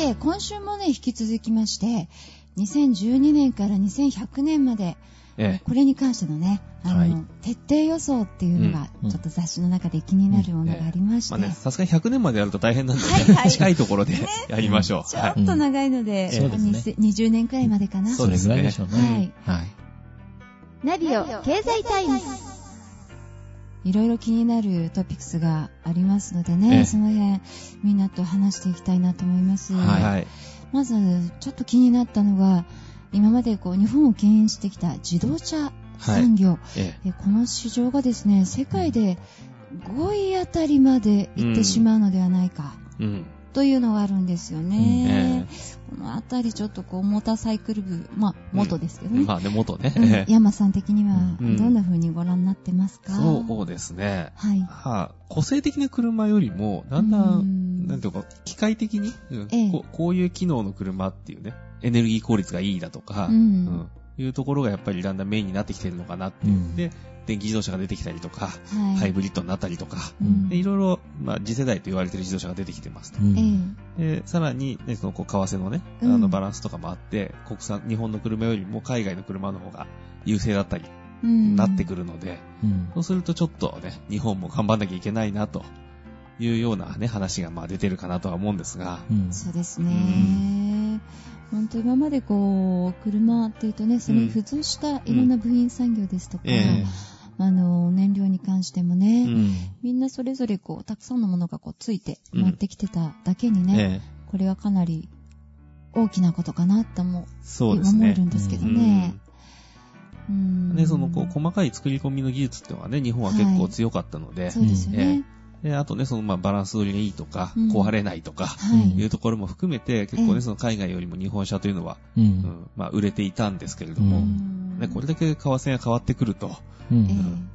て、今週もね、引き続きまして、2012年から2100年まで、えこれに関してのね、あの、はい。徹底予想っていうのが、うんちょっと雑誌の中で気になるものがありまして、まあね、さすがに100年までやると大変なんでね、はい。はい。近いところでやりましょう。ちょはい。っと長いので、うん。そうですね。20 20年くらいまでかな。そうですね。それぐらいでしょうね。はい。ナビオ経済タイムズ。いろいろ気になるトピックスがありますのでえね、えその辺みんなと話していきたいなと思います。はい。はい。まず、ちょっと気になったのが、今までこう日本を牽引してきた自動車産業、ええこの市場がですね、世界で5位あたりまで行ってしまうのではないか、え。うん。というのがあるんですよね。えこのあたりちょっとこう、モーターサイクル部、まあ、元ですけどね。まあね、元ね。山さん的にはうん。どんな風にご覧になってますか、そうですね。はい。はあ、個性的な車よりも、だんだうんん、なんていうか、機械的に、うん。ええ。こうこういう機能の車っていうね、エネルギー効率がいいだとか、うん。うん。いうところがやっぱりだんだんメインになってきてるのかなっていう。うん。で、電気自動車が出てきたりとか、はい。ハイブリッドになったりとか、うん。でいろいろ、まあ、次世代と言われてる自動車が出てきてますと。うん。ええ。で、さらに、ね、その、こう、為替のね、あうん。の、バランスとかもあって、国産、日本の車よりも海外の車の方が優勢だったり、うん。なってくるので、うん。そうするとちょっとね、日本も頑張んなきゃいけないな、というようなね、話がまあ出てるかなとは思うんですが、うん。そうですね。本当今までこう、車っていうとね、それに付随したいろんな部品産業ですとか、えあの、燃料に関してもうね、ん。みんなそれぞれこう、たくさんのものがこう、ついて、うん持ってきてただけにね、ええこれはかなり大きなことかなって思う、そうですね思える。んですけどね。うんで、その、こう、細かい作り込みの技術っていうのはね、日本は結構強かったので、そうですよね。で、あとね、その、まあ、バランス取りがいいとか、うん壊れないとか、はい。いうところも含めて、結構ええね、その海外よりも日本車というのは、う。うんん、まあ、売れていたんですけれども、うんね、これだけ為替が変わってくると、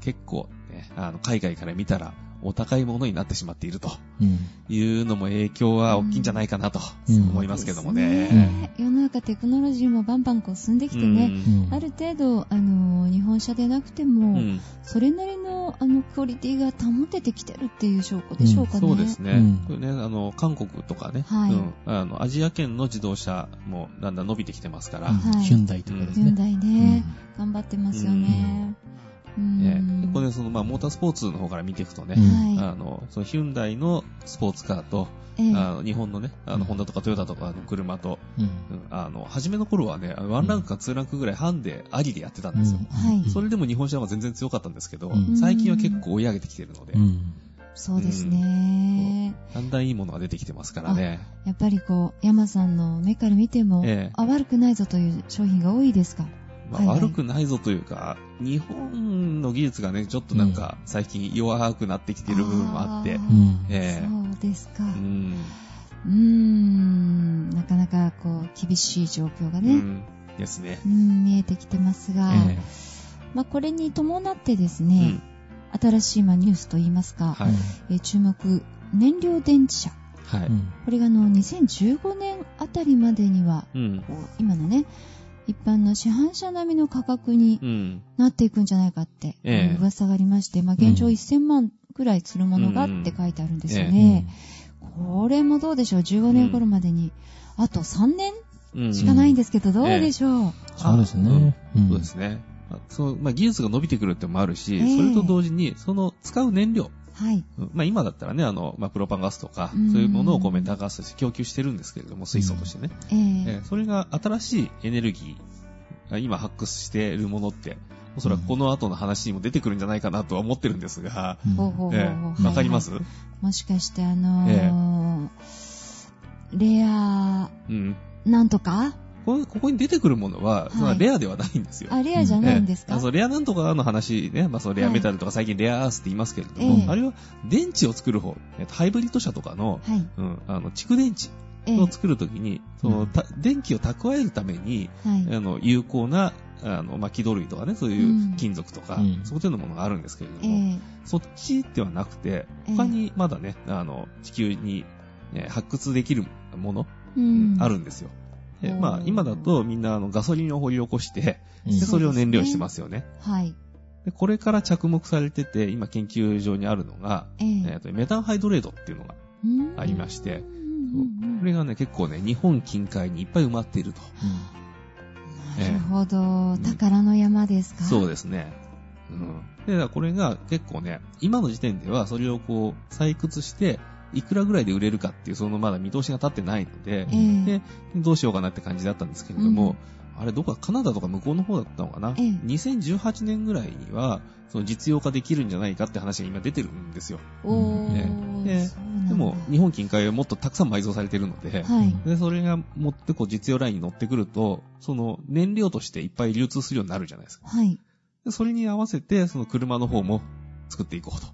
結構、ね、あの、海外から見たら、お高いものになってしまっているとうん。いうのも影響は大きいんじゃないかなとうん。思いますけどもそうですね。ね世の中テクノロジーもバンバンこう進んできてね、うん。ある程度、あの、日本車でなくても、うん。それなりの、あの、クオリティが保ててきてるっていう証拠でしょうかね。そうですね。うん。これね、あの、韓国とかね、はい。うん、あの、アジア圏の自動車もだんだん伸びてきてますから、うん。はい。ヒュンダイとかですね。ヒュンダイね、頑張ってますよね。まあ、モータースポーツの方から見ていくとね、うん。はあの、そのヒュンダイのスポーツカーと、い。ええ。あの日本のね、あの、うん。ホンダとかトヨタとかの車と、うん。うんあの、初めの頃はね、ワンランクかツーランクぐらいハンデありでやってたんですよ。はい。それでも日本車は全然強かったんですけど、うん。最近は結構追い上げてきてるので、うん。そうですね。だんだんいいものが出てきてますからね。やっぱりこう、山さんの目から見ても、ええ。あ、悪くないぞという商品が多いですか？まあ、はいはい悪くないぞというか、日本の技術がね、ちょっとなんか最近弱くなってきてる部分もあってあ、うんええそうですか。ううんーん、なかなかこう、厳しい状況がね、うんですね。うん、見えてきてますが、えまあ、これに伴ってですえね、新しいまあニュースといいますか、はいえー注目、燃料電池車。はい。うんこれがあの2015年あたりまでには、うん。今のね、一般の市販車並みの価格にうん。なっていくんじゃないかって、ええあの噂がありまして、まあ、現状うん1000万くらいするものがって書いてあるんですよね。これもどうでしょう ?15 年頃までに、あと3年うん。しかないんですけど、どうでしょう、そうですね。うんそうですね。あそう、まあ、技術が伸びてくるってのもあるし、ええそれと同時に、その使う燃料、はい。うんまあ、今だったらね、あの、まあ、プロパンガスとか、うん。そういうものをこうメタンガスとして供給してるんですけれども、水素としてね。ええ。えーそれが新しいエネルギー、あ今発掘しているものって、おそらくこの後の話にも出てくるんじゃないかなとは思ってるんですが、うん。ほうほうほうほうえーわかります、はいはいもしかしてあのーレアうん。なんとかこここに出てくるものは、レアではないんですよ。あ、レアじゃないんですか、ええ。あそうレアなんとかの話ね、まあ、そのレアメタルとか最近レアアースって言いますけれども、ええ。あれは電池を作る方、えっとハイブリッド車とかの、はい。うん、あの、蓄電池ええを作るときに、その、た電気を蓄えるために、はい。あの、有効な、あの、まあ、気土類とかね、そういう金属とか、うん。そういうのものがあるんですけれどえも、えそっちではなくて、ええ。他にまだね、あの、地球に、ね発掘できるもの、うん。あるんですよ。でおーまあ、今だとみんなあのガソリンを掘り起こして、うんで、それを燃料にしてますよね。はい。で、これから着目されてて、今研究所にあるのが、えええーとメタンハイドレートっていうのがうんありまして、これがね、結構ね、日本近海にいっぱい埋まっていると。なるほど。宝の山ですか？そうですね。うん。で、これが結構ね、今の時点ではそれをこう、採掘して、いくらぐらいで売れるかっていう、そのまだ見通しが立ってないので、ええで、どうしようかなって感じだったんですけれども、あれどこかカナダとか向こうの方だったのかな、ええ2018年ぐらいには、その実用化できるんじゃないかって話が今出てるんですよ。おー、ねそうなんだでも、日本近海はもっとたくさん埋蔵されてるので、はい。で、それが持ってこう実用ラインに乗ってくると、その燃料としていっぱい流通するようになるじゃないですか。はい。でそれに合わせて、その車の方も作っていこうと。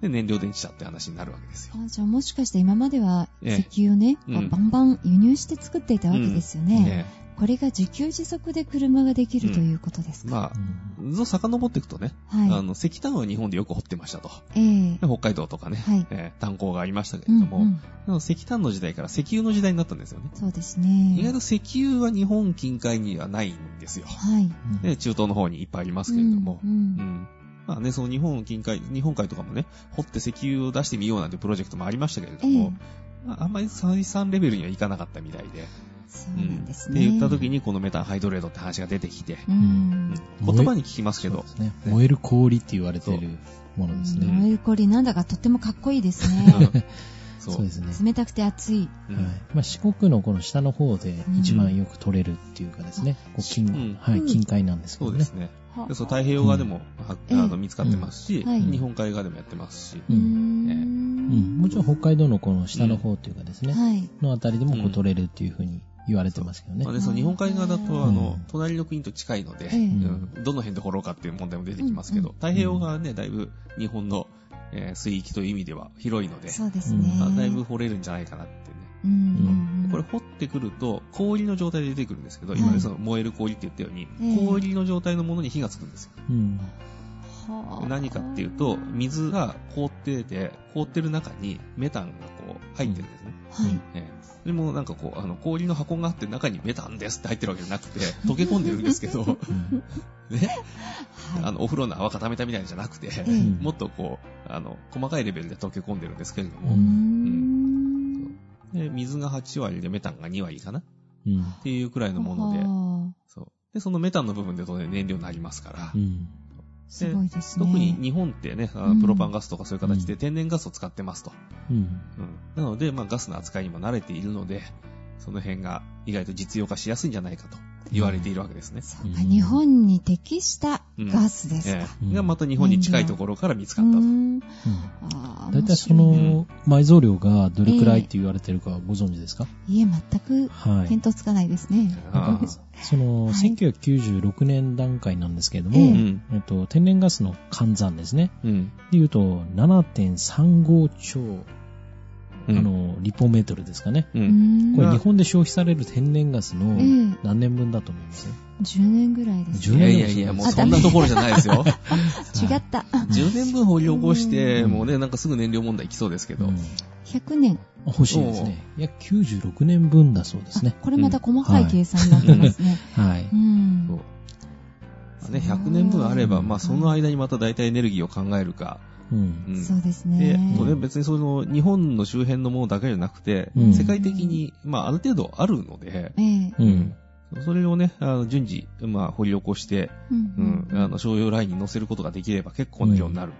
で、燃料電池車って話になるわけですよ。あじゃあもしかして今まではええ石油をね、こううんバンバン輸入して作っていたわけですよね。ねこれが自給自足で車ができるということですか、まあ、ずっと遡っていくとね、はい。あの、石炭は日本でよく掘ってましたと。ええで北海道とかね、はいえー炭鉱がありましたけうんれども、うんでも石炭の時代から石油の時代になったんですよね。そうですね。意外と石油は日本近海にはないんですよ。はい。で中東の方にいっぱいありますけれども、うんううんんまあね、その日本近海、日本海とかもね、掘って石油を出してみようなんてプロジェクトもありましたけれども、まあ、あんまり採算レベルにはいかなかったみたいで、そうなんですね。って言った時にこのメタンハイドレードって話が出てきて、ううんん。言葉に聞きますけどね。燃える氷って言われているものですね。燃える氷なんだかとってもかっこいいですね。そうそうですね。冷たくて熱い。うんはいまあ、四国のこの下の方で一番よく取れるっていうかですね、こう近うんはい、近海なんですけどね。そうですね。はでそう太平洋側でも、はええあの見つかってますし、はい。日本海側でもやってますし、うーん。うん、もちろん北海道のこの下の方っていうかですね、はい。のあたりでもこう取れるっていうふうに言われてますけどね。まあね、その日本海側だと、うん。あの、隣の国と近いので、ええ。うん。どの辺で掘ろうかっていう問題も出てきますけど、うん。太平洋側はね、だいぶ日本の、えー水域という意味では広いので、そうですね。まあだいぶ掘れるんじゃないかなってね。うんうんうん。これ掘ってくると、氷の状態で出てくるんですけど、はい今ね、その燃える氷って言ったように、ええ氷の状態のものに火がつくんですよ。うん。はあ何かっていうと、水が凍ってて、凍ってる中にメタンがこう入ってるんですね。はい。ええでもなんかこう、あの、氷の箱があって中にメタンですって入ってるわけじゃなくて、溶け込んでるんですけど、うんね、はい。あの、お風呂の泡固めたみたいじゃなくて、ええもっとこう、あの、細かいレベルで溶け込んでるんですけれどうーも、ん。で水が8割でメタンが2割かな？っうん。ていうくらいのもので、はあそう。で、そのメタンの部分で当然燃料になりますから、うん。すごいですね。特に日本ってね、プロパンガスとかそういう形で天然ガスを使ってますと。うん。うん。なので、まあガスの扱いにも慣れているので、その辺が意外と実用化しやすいんじゃないかと言われているわけですね。そうか、日本に適したガスですか？ええがまた日本に近いところから見つかったと。うんうんああ大体その埋蔵量がどれくらいって言われてるかご存知ですか、いえ、全くはい。見当つかないですね。あその、はい1996年段階なんですけれども、ええうん。えっと、天然ガスの換算ですね。うん。で言うと、7.35兆、うんあの、リポメートルですかね。これ日本で消費される天然ガスのええ何年分だと思います、10年ぐらいです10いね。年やいやいや、もうそんなところじゃないですよ。違った。10年分掘り起こして、うんもうね、なんかすぐ燃料問題来そうですけど。うん100年。欲しいですね。約96年分だそうですね。あこれまた細かい計算になってますね。はい。うんそう。まあね、100年分あれば、まあその間にまた大体エネルギーを考えるか。そうですで、ね。とね別にその日本の周辺のものだけじゃなくて、うん世界的に、まあある程度あるので、ええうん。それをね、あの順次、まあ掘り起こして、うんうん、あの、商用ラインに乗せることができれば結構な量になる。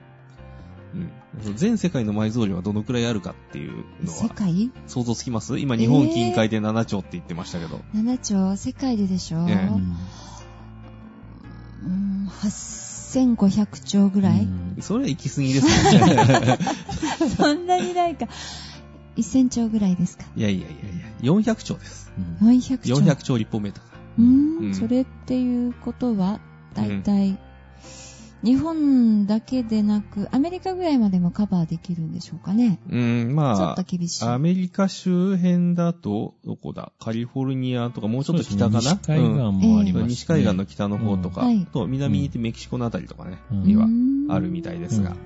うん。全世界の埋蔵量はどのくらいあるかっていうのは世界？想像つきます？今日本近海で7兆って言ってましたけど。?7 兆、世界ででしょ、ええうんうん、8500兆ぐらい、うんそれは行き過ぎですよね。そんなにないか。1000兆ぐらいですか？いやいやいやいや、400兆です。うん400兆。400兆立方メーター。うーん、うんそれっていうことは、だいたい、日本だけでなく、アメリカぐらいまでもカバーできるんでしょうかね。うん、ちょまっと厳しい。あ、アメリカ周辺だと、どこだ？カリフォルニアとかもうちょっと北かな、ね西海岸もありうんますし、西海岸の北の方とか、うんはいと南に行ってメキシコのあたりとかね、うんにはうんあるみたいですが。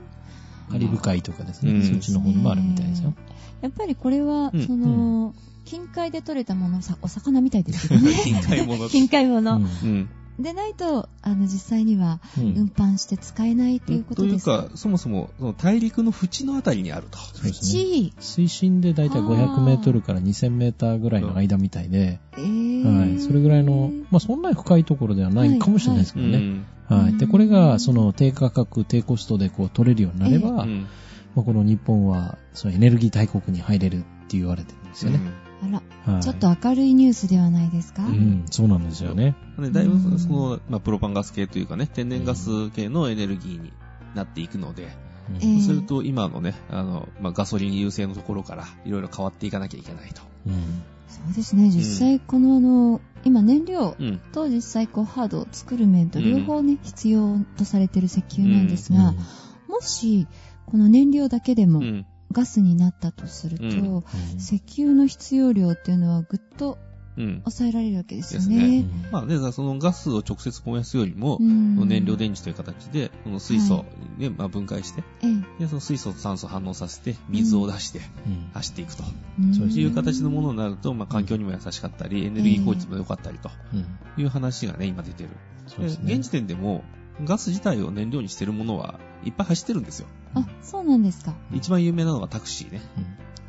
カリブ海とかですね、うんそっちの方にもあるみたいですよ。やっぱりこれは、うんその、近海で取れたもの、さお魚みたいですけどね。近海もの。近海もの。うんうん。でないと、あの、実際にはうん運搬して使えないということですか。というか、そもそもその大陸の縁のあたりにあると。そうですね。1位。水深でだいたい500メートルから2000メーターぐらいの間みたいで、えー、はい。それぐらいの、まあそんなに深いところではないかもしれないですけどね。うんはい。で、これが、その低価格、低コストでこう取れるようになれば、うんまあ、この日本は、そのエネルギー大国に入れるって言われてるんですよね。あら、はい。ちょっと明るいニュースではないですか、うん、そうなんですよね。でだいうんぶその、まあ、プロパンガス系というかね、天然ガス系のエネルギーになっていくので、うんええそうすると今のね、あの、まあ、ガソリン優勢のところからいろいろ変わっていかなきゃいけないと。うんそうですね、実際このあの、今燃料うん。と実際こうハードを作る面と両方ね、必要とされている石油なんですが、もし、この燃料だけでもうん。ガスになったとすると、うん。うん。石油の必要量っていうのはぐっとうん。抑えられるわけですよね。ね。まあね、そのガスを直接燃やすよりも、うん。燃料電池という形で、その水素で、まあ、分解して、えで、その水素と酸素を反応させて、水を出してうん。走っていくと。えそういう形のものになると、まあ、環境にも優しかったり、エネルギー効率も良かったりとうんいう話がね、今出てる。そうですね。現時点でも、ガス自体を燃料にしてるものはいっぱい走ってるんですよ。あ、そうなんですか。一番有名なのがタクシーね。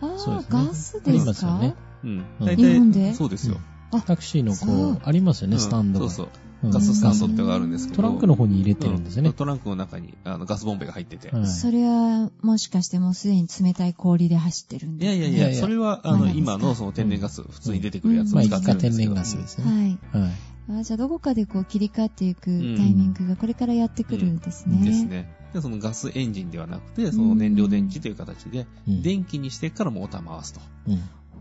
ああ、そうですねガスありですか？ますよね。うん。うん大体、そうですよ。あタクシーのこう、ありますよね、うんスタンドが。そうそう。うんガススタンドってのがあるんですけど。トランクの方に入れてるんですよねう。トランクの中にあのガスボンベが入ってて。はいそれは、もしかしてもうすでに冷たい氷で走ってるんいですか？やいやいや、いやいやそれは、あの、今のその天然ガス、普通に出てくるやつをまあ、使一ってるんですけど。化天然ガスですね。はい。はい。あじゃあ、どこかでこう切り替わっていくタイミングがこれからやってくるんですね。ですね。で、そのガスエンジンではなくて、その燃料電池という形で、うん電気にしてからモーター回すと。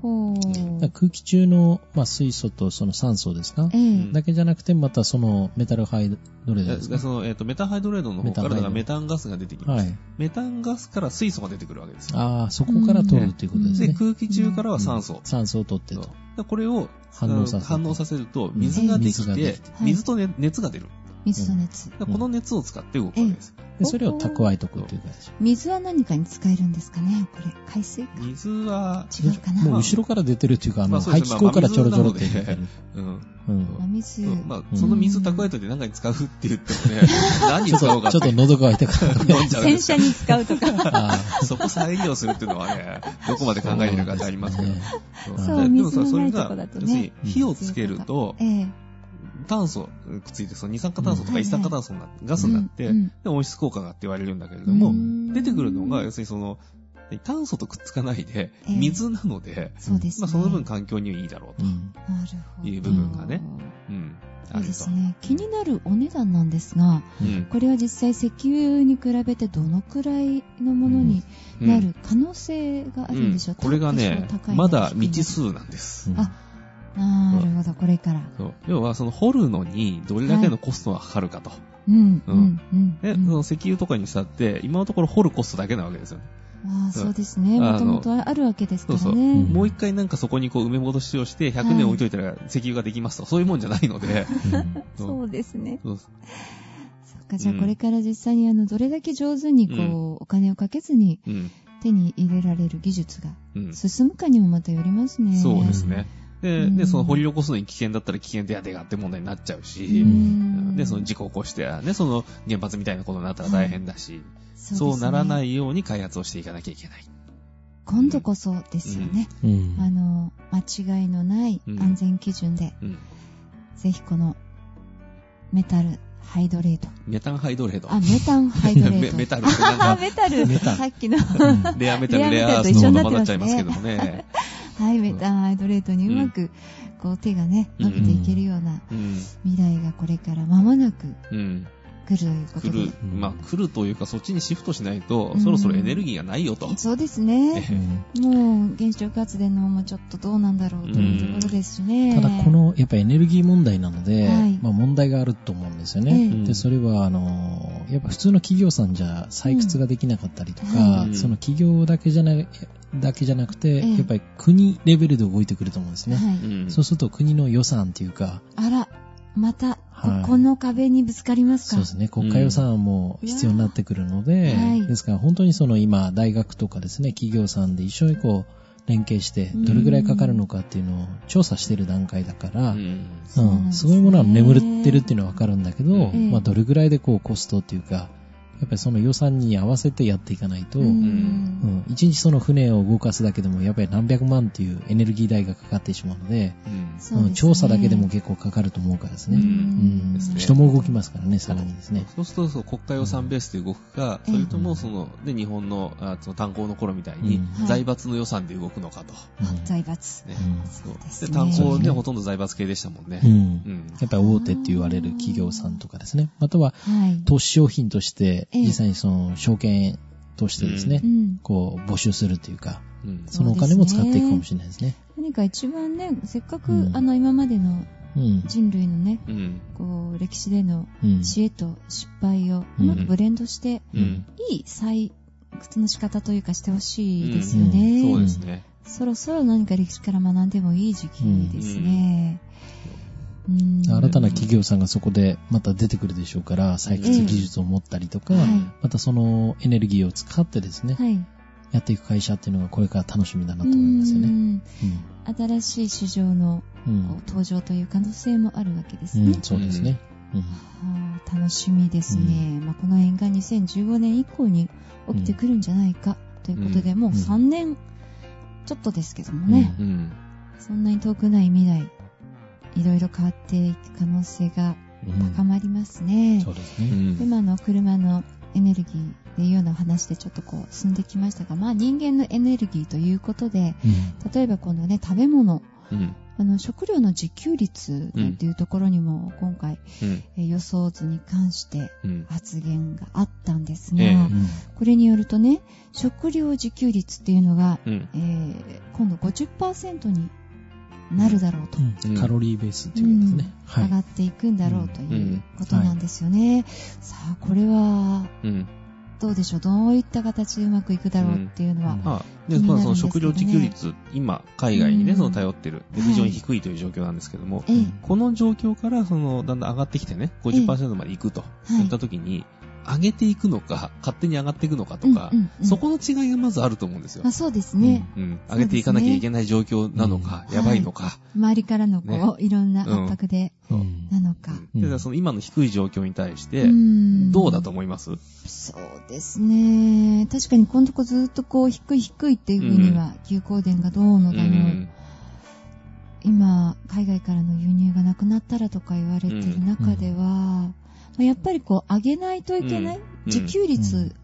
空気中の、まあ、水素とその酸素ですかええんだけじゃなくて、またそのメタルハイドレードですかでその、えっと、メタンハイドレードの方からメタンガスが出てきます。はい。メタンガスから水素が出てくるわけですよ。ああ、そこから取るっていうことですで、ね。空気中からは酸素うん。酸素を取ってと。でこれを反応させて反応させると、水ができて水ができて、水と、ね、熱が出る。水と熱。でこの熱を使って動くわけです。でそれを蓄えとくっていう感じ。水は何かに使えるんですかねこれ、海水か。水は、違うかな。もう後ろから出てるっていうか、あの、排気口からちょろちょろってまあ出てる。うん。うん。お水。まあ、うんその水蓄えといて何かに使うって言ってもね、何にちょっと、使おうかちょっと喉乾いたから。飲んじゃうんですよ。洗車に使うとか。あそこ再利用するっていうのはね、どこまで考えてるかってありますけど。ねそうでもさ、水のないそれが、とこだとね要するに火をつけると、ええ。炭素くっついて、その二酸化炭素とうんか一酸化炭素になって、ガスになって、で温室効果がって言われるんだけれども、うん。出てくるのが、要するにその、炭素とくっつかないで、ええ。水なので、その分環境にはいいだろうと。いう部分がね。うん。あそう。ですね。気になるお値段なんですが、うん。これは実際石油に比べてどのくらいのものになる可能性があるんでしょうか、これがねまだ未知数なんです。うんあなるほど、これから。要は、その掘るのにどれだけのコストがかかるかと。うん、ううんん、うん。で、うんその石油とかにしたって、今のところ掘るコストだけなわけですよね。ああ、そうですね。もともとあるわけですからね。そうそううんもう一回なんかそこにこう埋め戻しをして、100年置いといたら石油ができますとか、そういうもんじゃないので。うんそうですね。そうそっか、じゃあうんこれから実際にあの、どれだけ上手にこう、うんお金をかけずにうん。手に入れられる技術がうん。進むかにもまたよりますね。そうですね。で、うんで、その掘り起こすのに危険だったら危険でやでがって問題になっちゃううし、ん。で、その事故を起こして、ね、その原発みたいなことになったら大変だし、そそうならな。いように開発をしていかなきゃいけない。今度こそですよね。うんあの、間違いのない安全基準で、うん。ぜひこのメタルハイドレート。メタンハイドレード。あ、メタンハイドレート。メ メタルってなんあ、か、メタル。メタンさっきの。うん レアメタル、レアアアースのますね混ざっちゃいますけどもね。はい、メタンハイドレートにうまく、こう手がね、伸びていけるようなうん。未来がこれから間もなくうん。来るということで来る。。まあ、来るというか、そっちにシフトしないとう、んそろそろエネルギーがないよと。そうですね。うんもう、原子力発電の方もちょっとどうなんだろうというところですしね。ただこ、の、やっぱエネルギー問題なので、はいまあ問題があると思うんですよえね。えで、それは、あの、やっぱ普通の企業さんじゃ採掘ができなかったりとうか、んその企業だけじゃなだけじゃなくて、ええやっぱり国レベルで動いてくると思うんですね。そうすると国の予算っていうか、あら、また、はい。ここの壁にぶつかりますか？そうですね、国家予算も必要になってくるので、うん。はい。ですから本当にその今、大学とかですね、企業さんで一緒にこう、連携して、どれぐらいかかるのかっていうのを調査してる段階だから、ううん。ん。そうなんですね。そういうものは眠ってるっていうのはわかるんだけど、ええ。まあ、どれぐらいでこうコストっていうか、やっぱりその予算に合わせてやっていかないと、ううんん一日その船を動かすだけでもやっぱり何百万っていうエネルギー代がかかってしまうので、うん。調査だけでも結構かかると思うからですね。ううんんですね人も動きますからね、さらにですね。そうすると、そう国家予算ベースで動くか、うんそれとも、その、ね、日本の、あその炭鉱の頃みたいに財閥の予算で動くのかと。うん財閥。ね。うんそうですねで、炭鉱ね、ほとんど財閥系でしたもんね。うんうん。やっぱり大手って言われる企業さんとかですね。またははい。投資商品として、ええ実際にその証券としてですねう、ん。こう募集するというか、うん。そのお金も使っていくかもしれないですね。何か一番ね、せっかく、うんあの、今までのうん。人類のね、うん。こう、歴史でのうん。知恵と失敗をうまくブレンドして、うん。いい採掘の仕方というかしてほしいですよね。そうですね。そろそろ何か歴史から学んでもいい時期ですね。うん新たな企業さんがそこでまた出てくるでしょうから、採掘技術を持ったりとか、はいまたそのエネルギーを使ってですね、はい。やっていく会社っていうのがこれから楽しみだなと思いますよね。うん新しい市場の登場という可能性もあるわけですね。うん。うん、そうですね。うんはあ楽しみですね。まあ、この沿岸2015年以降に起きてくるんじゃないかということで、うもう3年ちょっとですけどもね、うん。そんなに遠くない未来、いろいろ変わっていく可能性がうん高まりますね。そうですね。うん。今の車のエネルギーっていうような話でちょっとこう進んできましたが、まあ人間のエネルギーということで、うん例えばこのね、食べ物、うん。あの食料の自給率なんていうところにも今回、うん。えー予想図に関してうん。発言があったんですが、ええうんこれによるとね、食料自給率っていうのが、うん。えー今度50%になるだろうと。うんカロリーベースっていうことですね。はい上が。っていくんだろうということなんですよね。さあ、これはうん。どうでしょう？どういった形でうまくいくだろうっていうのは。うんまあ、まあ、その食料自給率、今、海外にね、うんその頼ってる。ではい非常に低いという状況なんですけども、ええこの状況から、その、だんだん上がってきてね、50%まで行くと、はいいったときに、上げていくのか、勝手に上がっていくのかとか、うんうんうんそこの違いがまずあると思うんですよまあ、。そうですね。うん。上げていかなきゃいけない状況なのか、うんやばいのか。周りからのこう、ねいろんな圧迫で、うんなのか。うんで、その今の低い状況に対して、んどうだと思います？そうですね。確かにこのとこずっとこう低い低いっていうふうには、休耕田がどうのうだの、ん。今、海外からの輸入がなくなったらとか言われてる中では、まあやっぱりこう上げないといけない、うん。自給率、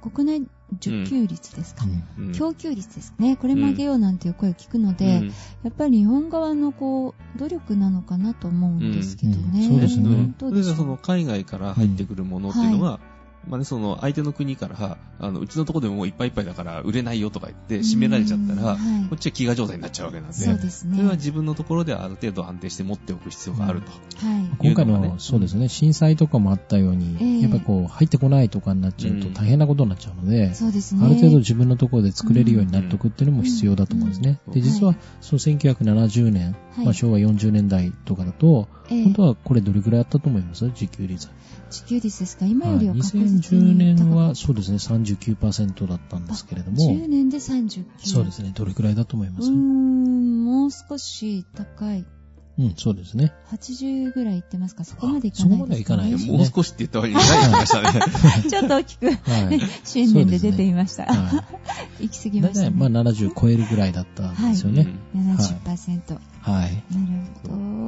国内受給率ですか、うん。供給率ですね。これも上げようなんていう声を聞くので、うん。やっぱり日本側のこう、努力なのかなと思うんですけどね。うん。そうですね。それがその海外から入ってくるものっていうのは、まあね、その相手の国から、あの、うちのとこでももういっぱいいっぱいだから売れないよとか言って閉められちゃったら、うんはいこっちは飢餓状態になっちゃうわけなんで、そうですね。それは自分のところではある程度安定して持っておく必要があると。はい。今回のそうですね、震災とかもあったように、ええやっぱりこう、入ってこないとかになっちゃうとうん大変なことになっちゃうので、そうですね。ある程度自分のところで作れるようになっておくっていうのも必要だと思うんですね。うんで、実は、その1970年、はいまあ昭和40年代とかだと、ええ本当はこれどれくらいあったと思います？自給率。自給率ですか？今はいよりは確実2010に高年はかそうですね、39%だったんですけれども、10年で39。そうですね、どれくらいだと思います？うーん、もう少し高い。うん、そうですね。80ぐらいいってますか？そこまでいかそこないですか、ね、まではいかないですもう少しって言った割にないましたね。ちょっと大きく、はい。新年で出ていました。は 行き過ぎい。ましただいたいまあね。70超えるぐらいだったんですよね。70%。はい。なるほど。うん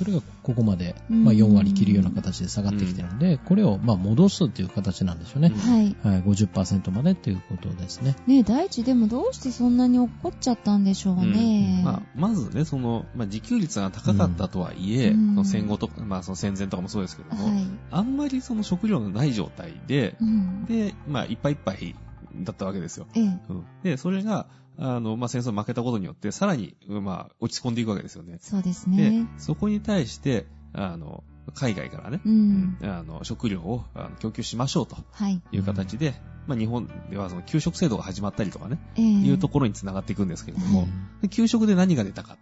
それがここまで、うんまあ、4割切るような形で下がってきてるので、これをまあ戻すっていう形なんでしょうね。はい。はい、50%までっていうことですね。ねえ、大地でもどうしてそんなに怒っちゃったんでしょうね。まあ、まずね、その、まあ、自給率が高かったとはいえ、うんその戦後とか、まあ、その戦前とかもそうですけども、はい。あんまりその食料がない状態で、うん。で、まあ、いっぱいいっぱいだったわけですよ。ええ。うんで、それが、あの、まあ、戦争に負けたことによって、さらに、うんまあ、落ち込んでいくわけですよね。そうですでね。、そこに対して、あの、海外からね、うん。あの、食料をあの供給しましょうとはい。いう形で、まあ、日本ではその給食制度が始まったりとかね、ええ。いうところにつながっていくんですけれども、で給食で何が出たか。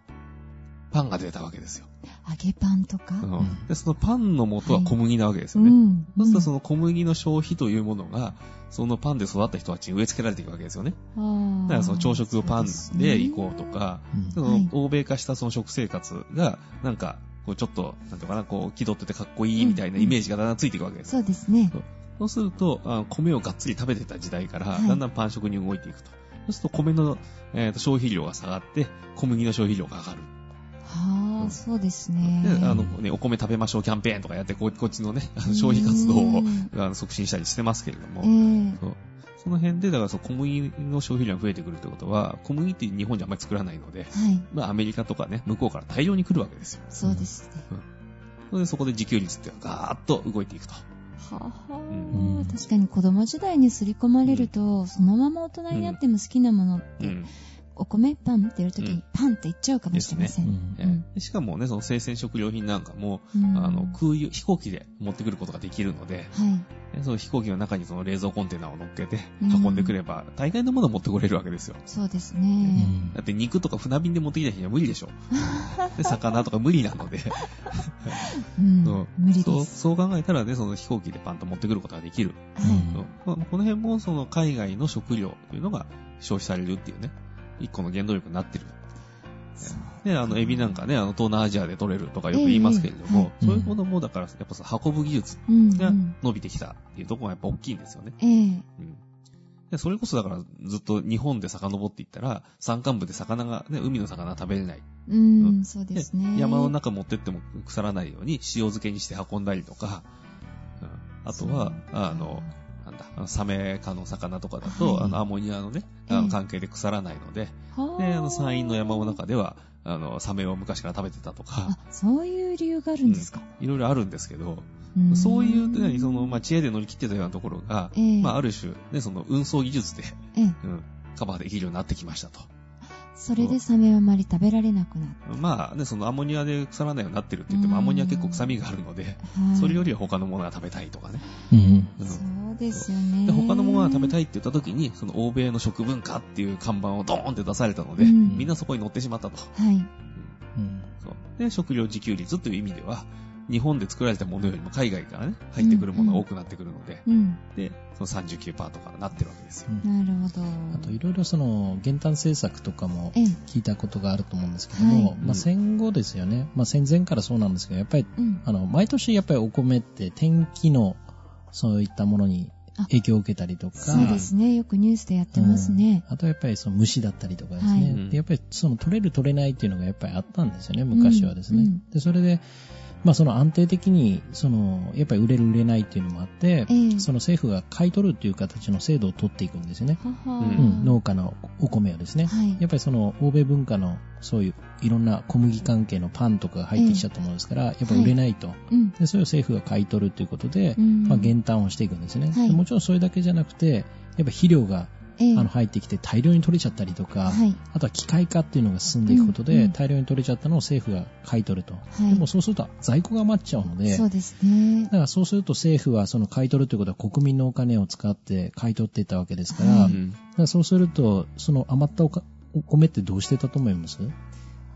パンが出たわけですよ。揚げパンとか？うんで、そのパンの元は小麦なわけですよね。うん。そうするとその小麦の消費というものが、そのパンで育った人たちに植え付けられていくわけですよね。うん、だからその朝食をパンで行こうとか、うんそはいの欧米化したその食生活が、なんか、こうちょっと、なんていうのかな、こう、気取っててかっこいいみたいなイメージがだんだんついていくわけです。そうですね。そうすると、あ米をがっつり食べてた時代から、はいだんだんパン食に動いていくと。そうすると米の、えーと消費量が下がって、小麦の消費量が上がる。はあ、そうですね。で、あのね、お米食べましょうキャンペーンとかやって、ここっちのね、消費活動を促進したりしてますけれども、ええそうその辺で、だからそう小麦の消費量が増えてくるってことは、小麦って日本じゃあんまり作らないので、はい。まあアメリカとかね、向こうから大量に来るわけですよ。そうですね。それでそこで自給率ってガーッと動いていくと。はあはあ、うん確かに子供時代に刷り込まれると、そのまま大人になっても好きなものって、うん。お米パンって言うときに、うんパンって言っちゃうかもしれません。うんえーでしかもね、その生鮮食料品なんかも、うんあの、空輸、飛行機で持ってくることができるので、はい。ねその飛行機の中にその冷蔵コンテナを乗っけてうん運んでくれば、大概のものを持ってこれるわけですよ。そうですうね。んだって肉とか船便で持ってきた日には無理でしょ。で、魚とか無理なので、うんそう無理そう、です。そう考えたらね、その飛行機でパンと持ってくることができる。はい。この辺もその海外の食料というのが消費されるっていうね、一個の原動力になってる。そうで、あの、エビなんかね、あの、東南アジアで取れるとかよく言いますけれども、ええそういうものも、だから、やっぱさ、運ぶ技術うん、がうん。伸びてきたっていうところがやっぱ大きいんですよね。ええうん。でそれこそだから、ずっと日本で遡っていったら、山間部で魚が、ね、海の魚が食べれない。うん、うんそうですね。山の中持ってっても腐らないように塩漬けにして運んだりとか、うん、あとは、あの、だ、サメ科の魚とかだと、はいあの、アンモニアのね、ええあの関係で腐らないので、はあで、あの、山陰の山の中では、あの、サメを昔から食べてたとか。あ、、そういう理由があるんですか？いろいろあるんですけど、ん。そういう、ね、その、まあ、知恵で乗り切ってたようなところが、ええ。まあ、ある種、ね、その、運送技術で、ええ。うん、カバーできるようになってきましたと。それでサメはあまり食べられなくなっまあね、そのアンモニアで腐らないようになってるって言っても、うんアンモニア結構臭みがあるので、た。はいそれよりは他のものが食べたいとかね。うんうんそうですよね。で他のものが食べたい。いって言った時に、その欧米の食文化っていう看板をドーンって出されたので、うんみんなそこに乗ってしまったと。はい。うんうんそうで、食料自給率という意味では、日本で作られたものよりも海外からね、入ってくるものが多くなってくるので、うん。で、その39%とかになってるわけですよ。うん。なるほど。あといろいろその減反政策とかもええ。聞いたことがあると思うんですけども、はい。まあ、戦後ですよね、まあ、戦前からそうなんですけどやっぱりうん。あの毎年やっぱりお米って天気のそういったものに影響を受けたりとかそうですね。よくニュースでやってますね。うん。あとやっぱりその虫だったりとかですね、はい。でやっぱりその取れる取れないっていうのがやっぱりあったんですよね。昔はですね、うんうん。でそれでまあその安定的にそのやっぱり売れる売れないっていうのもあって、ええ。その政府が買い取るっていう形の制度を取っていくんですよね、はは。うん。うん、農家のお米をですね、はい。やっぱりその欧米文化のそういういろんな小麦関係のパンとかが入ってきちゃったものですから、やっぱり売れないと、うん。でそれを政府が買い取るということで、うん。まあ、減反をしていくんですね、はい。でもちろんそれだけじゃなくてやっぱ肥料がええ。あの入ってきて大量に取れちゃったりとか、はい。あとは機械化っていうのが進んでいくことで、うん。うん大量に取れちゃったのを政府が買い取ると、はい。でもそうすると在庫が余っちゃうのでそうですね。だ。からそうすると政府はその買い取るということは国民のお金を使って買い取っていったわけですから、からそうするとその余ったおかお米ってどうしてたと思います、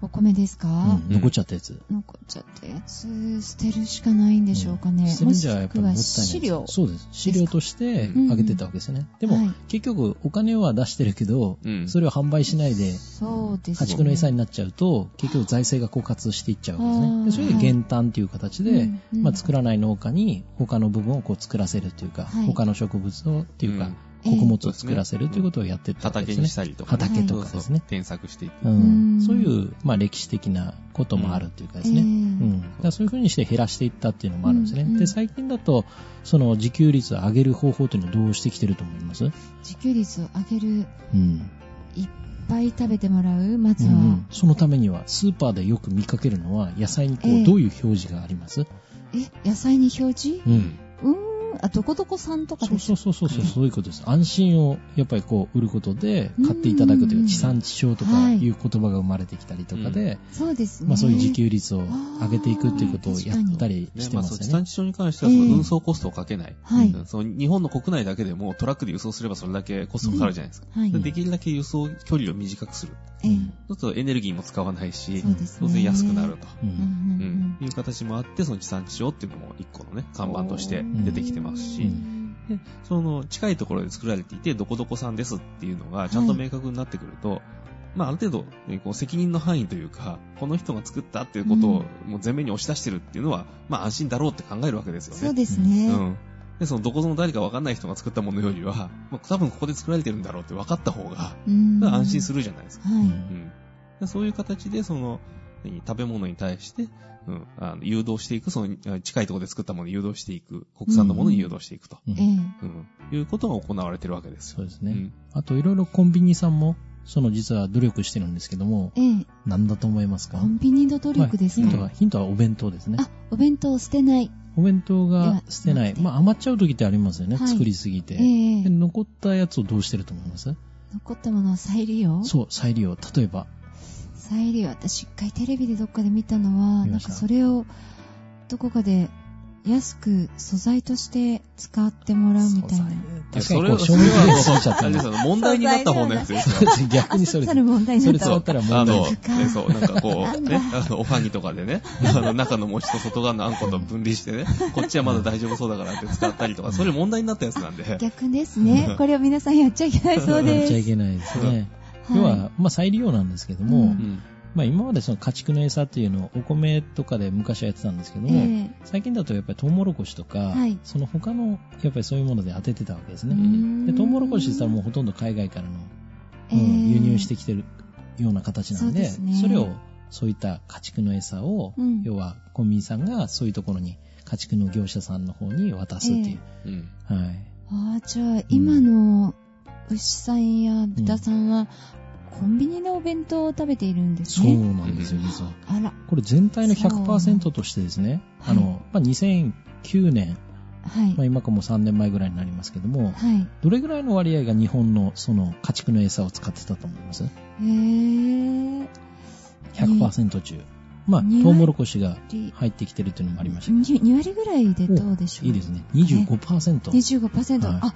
お米ですか、うん残っちゃったやつ。残っちゃったやつ、捨てるしかないんでしょうかね。捨てるんじゃやっぱりもったいない飼料。そうです。飼料としてうんあげてたわけですよね。でも、はい結局お金は出してるけど、うんそれを販売しないで、そうですね。家畜の餌になっちゃうと、結局財政が枯渇していっちゃうわけですね。でそれで減反という形で、うんうんまあ、作らない農家に他の部分をこう作らせるというか、はい他の植物をっていうか、うん穀物を作らせるということをやってったわけですね。畑にしたりとか。ね、畑とかですね。添削していく。うん。うん。そういう、まあ、歴史的なこともあるというかですね。そういうふうにして減らしていったっていうのもあるんですね。うん。うんで、最近だと、その自給率を上げる方法というのはどうしてきてると思います？自給率を上げる、うん。いっぱい食べてもらう、まずは。うんそのためには、スーパーでよく見かけるのは、野菜にこう、ええ。どういう表示があります？え、野菜に表示？うん。うーん、あ、どこどこさんとかそうですそうそうそうそう、そういうことです。安心をやっぱりこう売ることで買っていただくといううん地産地消とかはいいう言葉が生まれてきたりとかで、そうですね。まあそういう自給率を上げていくっていうことをやったりねしてまあ、そう地産。地消に関しては運送コストをかけない。はいうんその日本の国内だけでもトラックで輸送すればそれだけコストかかるじゃないですか。はい。でできるだけ輸送距離を短くする。ええそうするとエネルギーも使わないし、そうですね当然安くなると。いう形もあって、その地産地消っていうのも一個のね、看板として出てきてますし、うんでその近いところで作られていて、どこどこさんですっていうのがちゃんと明確になってくると、まあある程度、ね、こう責任の範囲というか、この人が作ったっていうことをもう前面に押し出してるっていうのは、まあ安心だろうって考えるわけですよね。そうですね。うん。で、そのどこぞの誰かわかんない人が作ったものよりは、まあ、多分ここで作られてるんだろうって分かった方が、うん安心するじゃないですか。はい。うん。でそういう形で、その、何食べ物に対して、うん、あの誘導していく、そのあ近いところで作ったものを誘導していく、国産のものに誘導していくと、うんええうんいうことが行われてるわけですよ。そうですね。うんあといろいろコンビニさんも、その実は努力してるんですけども、ええ何だと思いますか？コンビニの努力ですかまあヒントは、ヒントはお弁当ですね。あ、お弁当を捨てない。お弁当が捨てない。まあ余っちゃう時ってありますよね。はい作りすぎて。ええで残ったやつをどうしてると思います？残ったものを再利用？そう、再利用。例えば、再利用。私一回テレビでどっかで見たのは、なんかそれをどこかで安く素材として使ってもらうみたいな。確かにこう、そ賞味期限過ぎちゃっあたんでれですよ問題になった方のやつですよ。逆にそれあ、それ問題になったそれ使ったら問題あの、そう、なんかこう、ね、あの、おはぎとかでね、あの、中の餅と外側のあんこと分離してね、こっちはまだ大丈夫そうだからって使ったりとか、それ問題になったやつなんで。逆ですね。これを皆さんやっちゃいけないそうやです。っちゃいけないですね。はい要は、まあ再利用なんですけども、うんうん。まあ今までその家畜の餌っていうのをお米とかで昔はやってたんですけども、え最近だとやっぱりトウモロコシとか、はいその他のやっぱりそういうもので当ててたわけですえね。んでトウモロコシって言ったらもうほとんど海外からの、ええうん輸入してきてるような形なんで、そねれをそういった家畜の餌を、うん要はコンビニさんがそういうところに家畜の業者さんの方に渡すっていう。うん。はい。ああ、じゃあ、今の牛さんや豚さんは、コンビニのお弁当を食べているんですそうね。なんですよ、実は。あら、これ全体のそう100%としてですね、あの、まあ、2009年、はい。まあ、今からもう3年前ぐらいになりますけども、はい。どれぐらいの割合が日本のその家畜の餌を使ってたと思います？へぇー。?100% 中。まあ、トウモロコシがり入ってきてるっていうのもありましたけに2割ぐらいでどうでしょうど、いいですね。25%。25%。はいあ、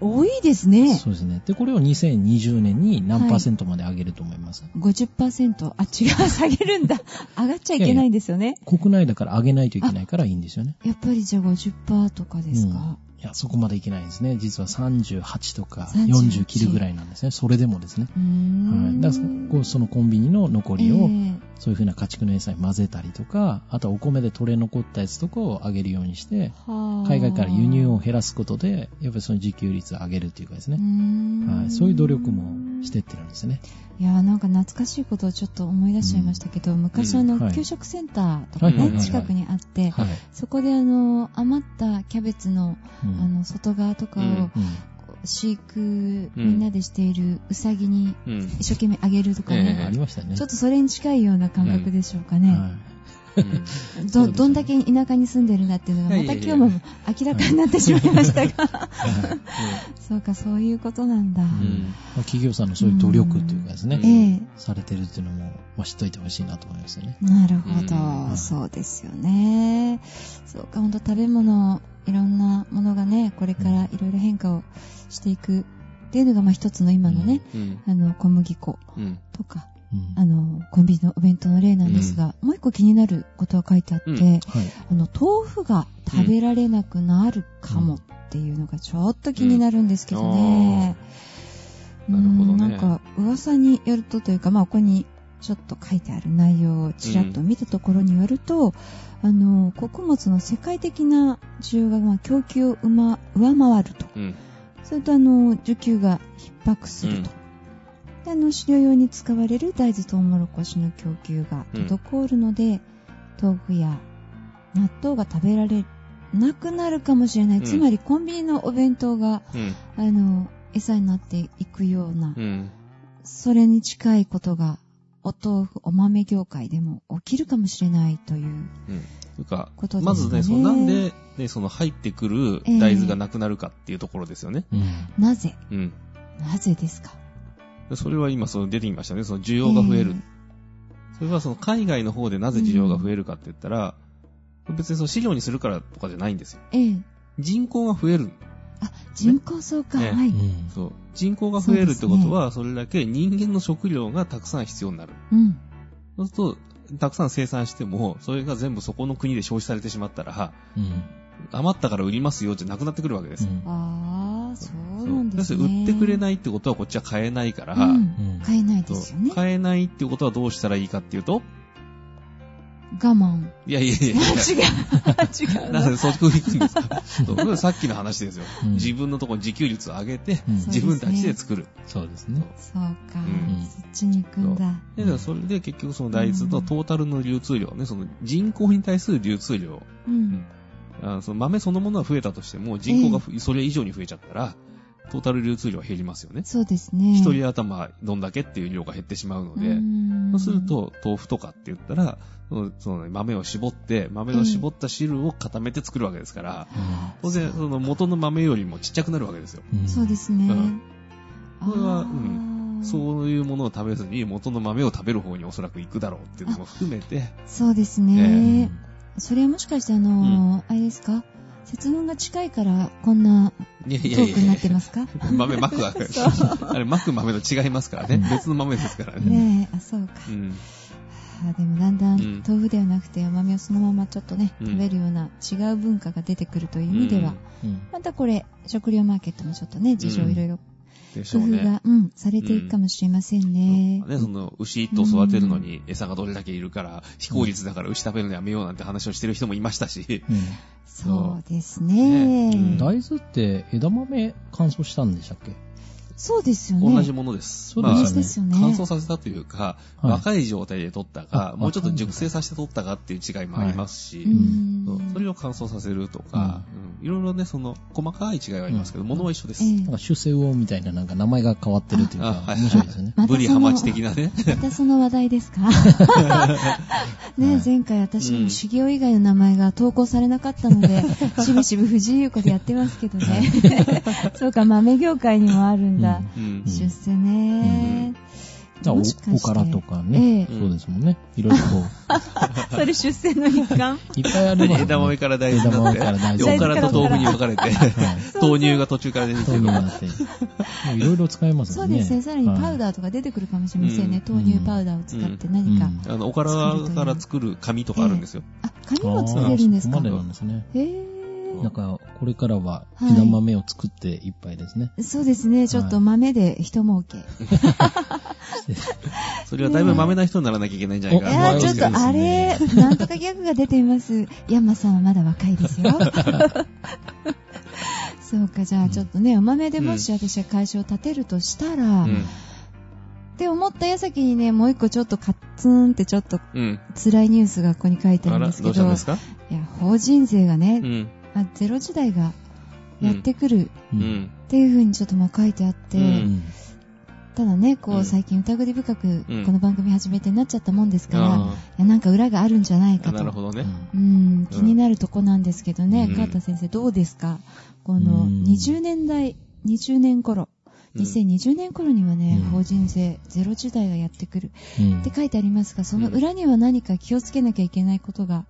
多いですね。そうですね。で、これを2020年に何パーセントまで上げると思います、50%。あ、違う、下げるんだ。上がっちゃいけないんですよね。国内だから上げないといけないからいいんですよね。やっぱりじゃあ50%とかですか？いや、そこまでいけないですね。実は38とか38 40切るぐらいなんですね。それでもですね。はい。だからそのコンビニの残りを、ええそういうふうな家畜の餌に混ぜたりとか、あとはお米で取れ残ったやつとかをあげるようにして、はあ海外から輸入を減らすことで、やっぱりその自給率を上げるっていうかですねはい。そういう努力もしてってるんですね。いやーなんか懐かしいことをちょっと思い出しちゃいましたけど、昔あの、はい。給食センターとかね、はいはいはいはい。近くにあって、はい。そこであの、余ったキャベツの、うん。あの、外側とかを、うんうん。飼育みんなでしているウサギにうん。一生懸命あげるとかえね、えありましたよね。ちょっとそれに近いような感覚でしょうかね。はうん。ど、どんだけ田舎に住んでるんだっていうのが、また今日も明らかになってしまいましたが、そうか、そういうことなんだ。うん。まあ企業さんのそういう努力っていうかですね、うん。ええされてるっていうのも、まあ、知っといてほしいなと思いますよね。なるほど、うん。そうですよね。そうか、ほんと食べ物、いろんなものがね、これからいろいろ変化をしていくっていうのが、まあ一つの今のね、うん。あの、小麦粉うん。とか、うんあの、コンビニのお弁当の例なんですが、もう一個気になることが書いてあって、うんはい。あの、豆腐が食べられなくなるかもっていうのがちょっと気になるんですけどね。うるほなんか、噂によるとというか、まあ、ここにちょっと書いてある内容をちらっと見たところによると、あの、穀物の世界的な需要が、まあ、供給を上回ると。うん。それと、あの、需給が逼迫すると。で、あの、飼料用に使われる大豆トウモロコシの供給が滞るので、豆腐や納豆が食べられなくなるかもしれない。うんつまり、コンビニのお弁当が、うん。あの、餌になっていくような、うん。それに近いことが、お豆腐、お豆業界でも起きるかもしれないといううん。というか、ねまずね、そのなんで、ね、その入ってくる大豆がなくなるかっていうところですよね。うん。なぜ？うん。なぜですか？でそれは今その出てきましたね。その需要が増える。それはその海外の方でなぜ需要が増えるかって言ったら、別にその飼料にするからとかじゃないんですよ。ええ。人口が増える。あ、人口増加。ねはい。うんそう。人口が増えるってことは、それだけ人間の食料がたくさん必要になる。うん。そうすると、たくさん生産しても、それが全部そこの国で消費されてしまったら、うん。余ったから売りますよじゃなくなってくるわけです。ああ、そうなんですね。売ってくれないってことはこっちは買えないから、うんうん買えないですよね。買えないっていうことはどうしたらいいかっていうと、我慢。いやいやいやいや。違う。違うの。なんでそこ行くんですか？さっきの話ですよ。うん自分のところに自給率を上げて、うん自分たちで作る。そうですね。そうか、うんそっちに行くんだ。でだからそれで結局その大豆のトータルの流通量ね、その人口に対する流通量、うん。あその豆そのものは増えたとしても、人口がふそれ以上に増えちゃったら、トータル流通量は減りますよね。そうですね。一人頭どんだけっていう量が減ってしまうので、そうする、と豆腐とかって言ったら、その豆を絞って、豆の絞った汁を固めて作るわけですから、当然その元の豆よりもちっちゃくなるわけですよ。うんそうですね。うんこれはあーそういうものを食べずに元の豆を食べる方におそらく行くだろうっていうのも含めて、そうですうねん。それはもしかしてあのーあれですか？節分が近いからこんなトークになってますか？豆まくわけ。です。あれ、まく豆と違いますからね。別の豆ですからね。ねえ、あ、そうか。うん。あでもだんだんうん。豆腐ではなくてお豆をそのままちょっとね、うん。食べるような違う文化が出てくるという意味では、うん。またこれ、食料マーケットもちょっとね、事情うん。いろいろでしょうね。工夫が、うん、されていくかもしれませんね。ね、その、牛一頭育てるのに餌がどれだけいるから、非効率だから牛食べるのやめようなんて話をしてる人もいましたし。うんそうですね。ねうん大豆って枝豆乾燥したんでしたっけ？そうですよね。同じものです。そうですよね。乾燥させたというか、はい若い状態で取ったか、あもうちょっと熟成させて取ったかっていう違いもありますし、うんそれを乾燥させるとか、うんいろいろね、その、細かい違いはありますけど、ものは一緒です。ええなんか、主世王みたいななんか名前が変わってるというか、面白いですよね。ブリハマチ的なね。またその 話題ですか？ねはい前回私うんも修行以外の名前が投稿されなかったので、しぶしぶ藤井優子でやってますけどね。そうか、豆業界にもあるんだ。うん出世ね。じゃあ、おからとかね、ええそうですもんね。いろいろこ それ出世の一環？う、いっぱいありますよね。枝豆から大豆になって、枝豆から大豆でおからと豆腐に分かれて、はい 豆乳が途中から出てきてるって。いろいろ使えますよね。そうですね。さらにパウー。ダーとか出てくるかもしれませんね。う豆乳パウダーを使って何か。うんあの、おからから作る紙とかあるんですよ。あ、紙も作れるんですか？あーそこまでなんですね。へぇなんか、これからははい枝豆を作っていっぱいですね。そうですね。ちょっと豆で一儲け。それはだいぶ豆な人にならなきゃいけないんじゃないかいなとやー、ちょっとあれ、なんとかギャグが出ています。山さんはまだ若いですよ。そうか、じゃあちょっとね、お豆でもし私は会社を立てるとしたら、うん。って思った矢先にね、もう一個ちょっとカッツンってちょっとうん。辛いニュースがここに書いてあるんですけど、どうしたんですか？いや、法人税がね、うん。あゼロ時代がやってくる。っていう風にちょっとまあ書いてあって。ただね、こううん。最近疑り深くうん。この番組始めてなっちゃったもんですから、いあ。やなんか裏があるんじゃないあ、かと。なるほどね。うん、気になるとこなんですけどね、うん。川田先生どうですか？このうん。20年代、20年頃、うん。2020年頃にはね、うん。法人税ゼロ時代がやってくる。うん。って書いてありますが、その裏には何か気をつけなきゃいけないことが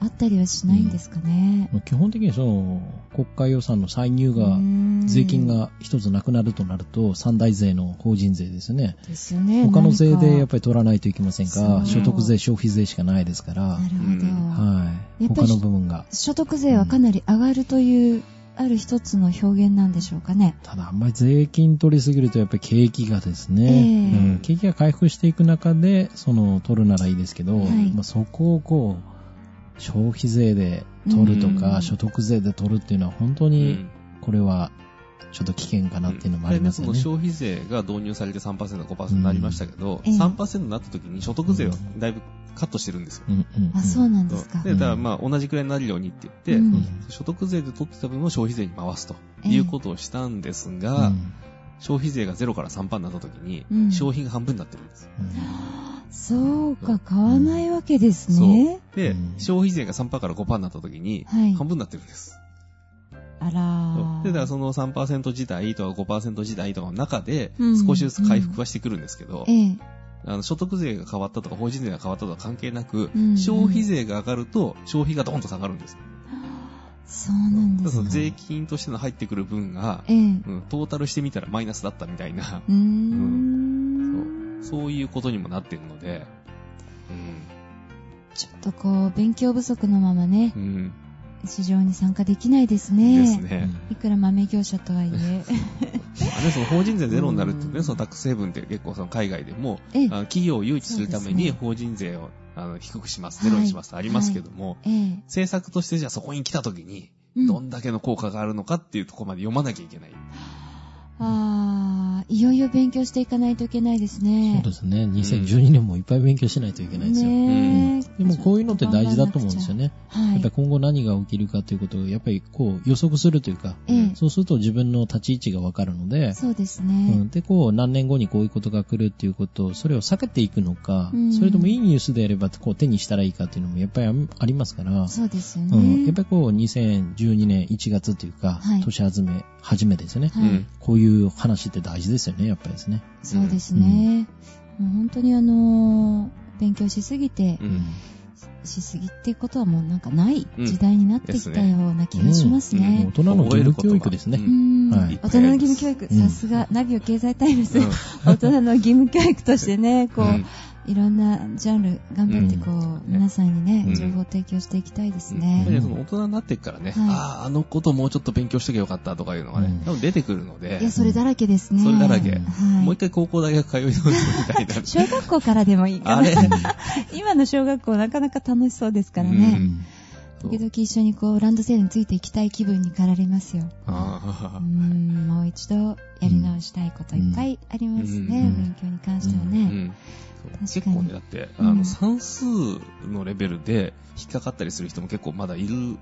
あったりはしないんですかね。まあ基本的にその、国家予算の歳入が、うん税金が一つなくなるとなると、三大税の法人税ですね。ですよね。他の税でやっぱぱり取らないといけませんが、そう所得税、消費税しかないですから、なるほど。うんはい。他の部分が。所得税はかなり上がるという、ある一つの表現なんでしょうかね。ただ、あんまり税金取りすぎると、やっぱり景気がですね、ええうん景気が回復していく中で、その、取るならいいですけど、はいまあ、そこをこう、消費税で取るとか、うん。所得税で取るっていうのは、本当うに、ん。これは、ちょっと危険かなっていうのもありますよね。その消費税が導入されて3%、5%になりましたけど、うんええ3%になった時に所得税はだいぶカットしてるんですよ。うんうんうん。あ、そうなんですか。で、だからまあ同じくらいになるようにって言って、うん。所得税で取ってた分を消費税に回すとええ。いうことをしたんですが、うん。消費税が0から3%になった時に、うん。消費が半分になってるんです。うんそうか、買わないわけですね。で、うん消費税が3%から5%になった時に、はい半分になってるんです。あらー。で、だからその3%時代とか5%時代とかの中でうん、少しずつ回復はしてくるんですけど、ええ。あの所得税が変わったとか法人税が変わったとか関係なく、うん消費税が上がると消費がドンと下がるんですよ。そうなんですね。だからその税金としての入ってくる分が、ええ。ううん、トータルしてみたらマイナスだったみたいな、ーん。そういうことにもなってるので、ちょっとこう、勉強不足のままねう、ん、うん、市場に参加できないですね。ですね。いくら豆業者とはいえ。まあね、その法人税ゼロになるっていうね、うん。そのタックス成分って結構その海外でも、企業を誘致するために法人税をあの低くします、はいゼロにしますとありますけども、ええ。政策としてじゃあそこに来た時に、うん。どんだけの効果があるのかっていうところまで読まなきゃいけない。ああ、いよいよ勉強していかないといけないですね。そうですね。2012年もいっぱい勉強しないといけないですよ。ねえ。でもこういうのって大事だと思うんですよね。はいやっぱり。今後何が起きるかということを、やっぱりこう予測するというか、ええ。そうすると自分の立ち位置がわかるので、そうですうねん。で、こう何年後にこういうことが来るっていうことを、それを避けていくのか、うんそれともいいニュースであればこう手にしたらいいかっていうのもやっぱりあありますから、そうですようん、やねっぱ。りこう2012年1月というか、はい年始め、初めですよね、はいうんこういう話って大事ですよね、やっぱりですね。そうですね。もう本当にあのー、勉強しすぎてう、ん。しすぎっていうことはもうなんかないうん。時代になってきたような気がしますもうね。大。人の義務教育ですね。大人の義務教育、うんさすが、ナビオ経済タイムズ、うん。大人の義務教育としてね、こう、うんいろんなジャンル頑張ってこう、皆さんにね、うん情報を提供していきたいですやっぱりね。その大人になってからね、はいああ、あのこともうちょっと勉強しときゃよかったとかいうのがね、うん多分出てくるのでいや、、それだらけですね。それだらけはいもう一回高校大学通い直すみたいな。小学校からでもいいかな。今の小学校なかなか楽しそうですからうね。ん時々一緒にこう、ランドセルについていきたい気分に駆られますよ。あうーん、もう一度やり直したいこといっぱいありますね、うん勉強に関してはね。ーうん確かに。結構ね、だって、あうん。の、算数のレベルで引っかかったりする人も結構まだいる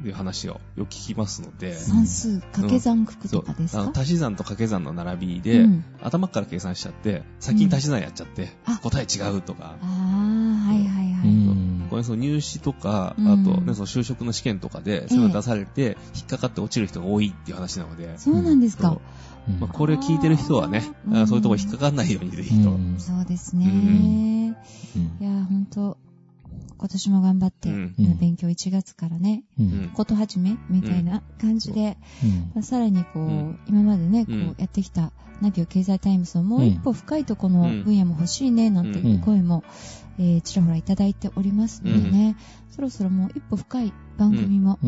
っていう話をよく聞きますので、算数、掛け算九九そうとかですか、あの足し算と掛け算の並びで、うん。頭から計算しちゃって、先に足し算やっちゃって、あ。答え違うとか。ねその入試とか、あとね、その就職の試験とかで、そういうの出されて、引っかかって落ちる人が多いっていう話なので、そうなんですか。まあ、これ聞いてる人はね、そういうとこ引っかかんないようにぜひと。そうですね。うんいや、ほんと、今年も頑張って、うん。うん勉強1月からね、ううん。んこと始めみたいな感じで、う。ん。まあさらにこう、うん。今までね、こうん。うやってきたナビオ経済タイムズのもう一歩深いとこの分野も欲しいね、なんていう声も、えーちらほらいただいておりますのでね、そろそろもう一歩深い番組も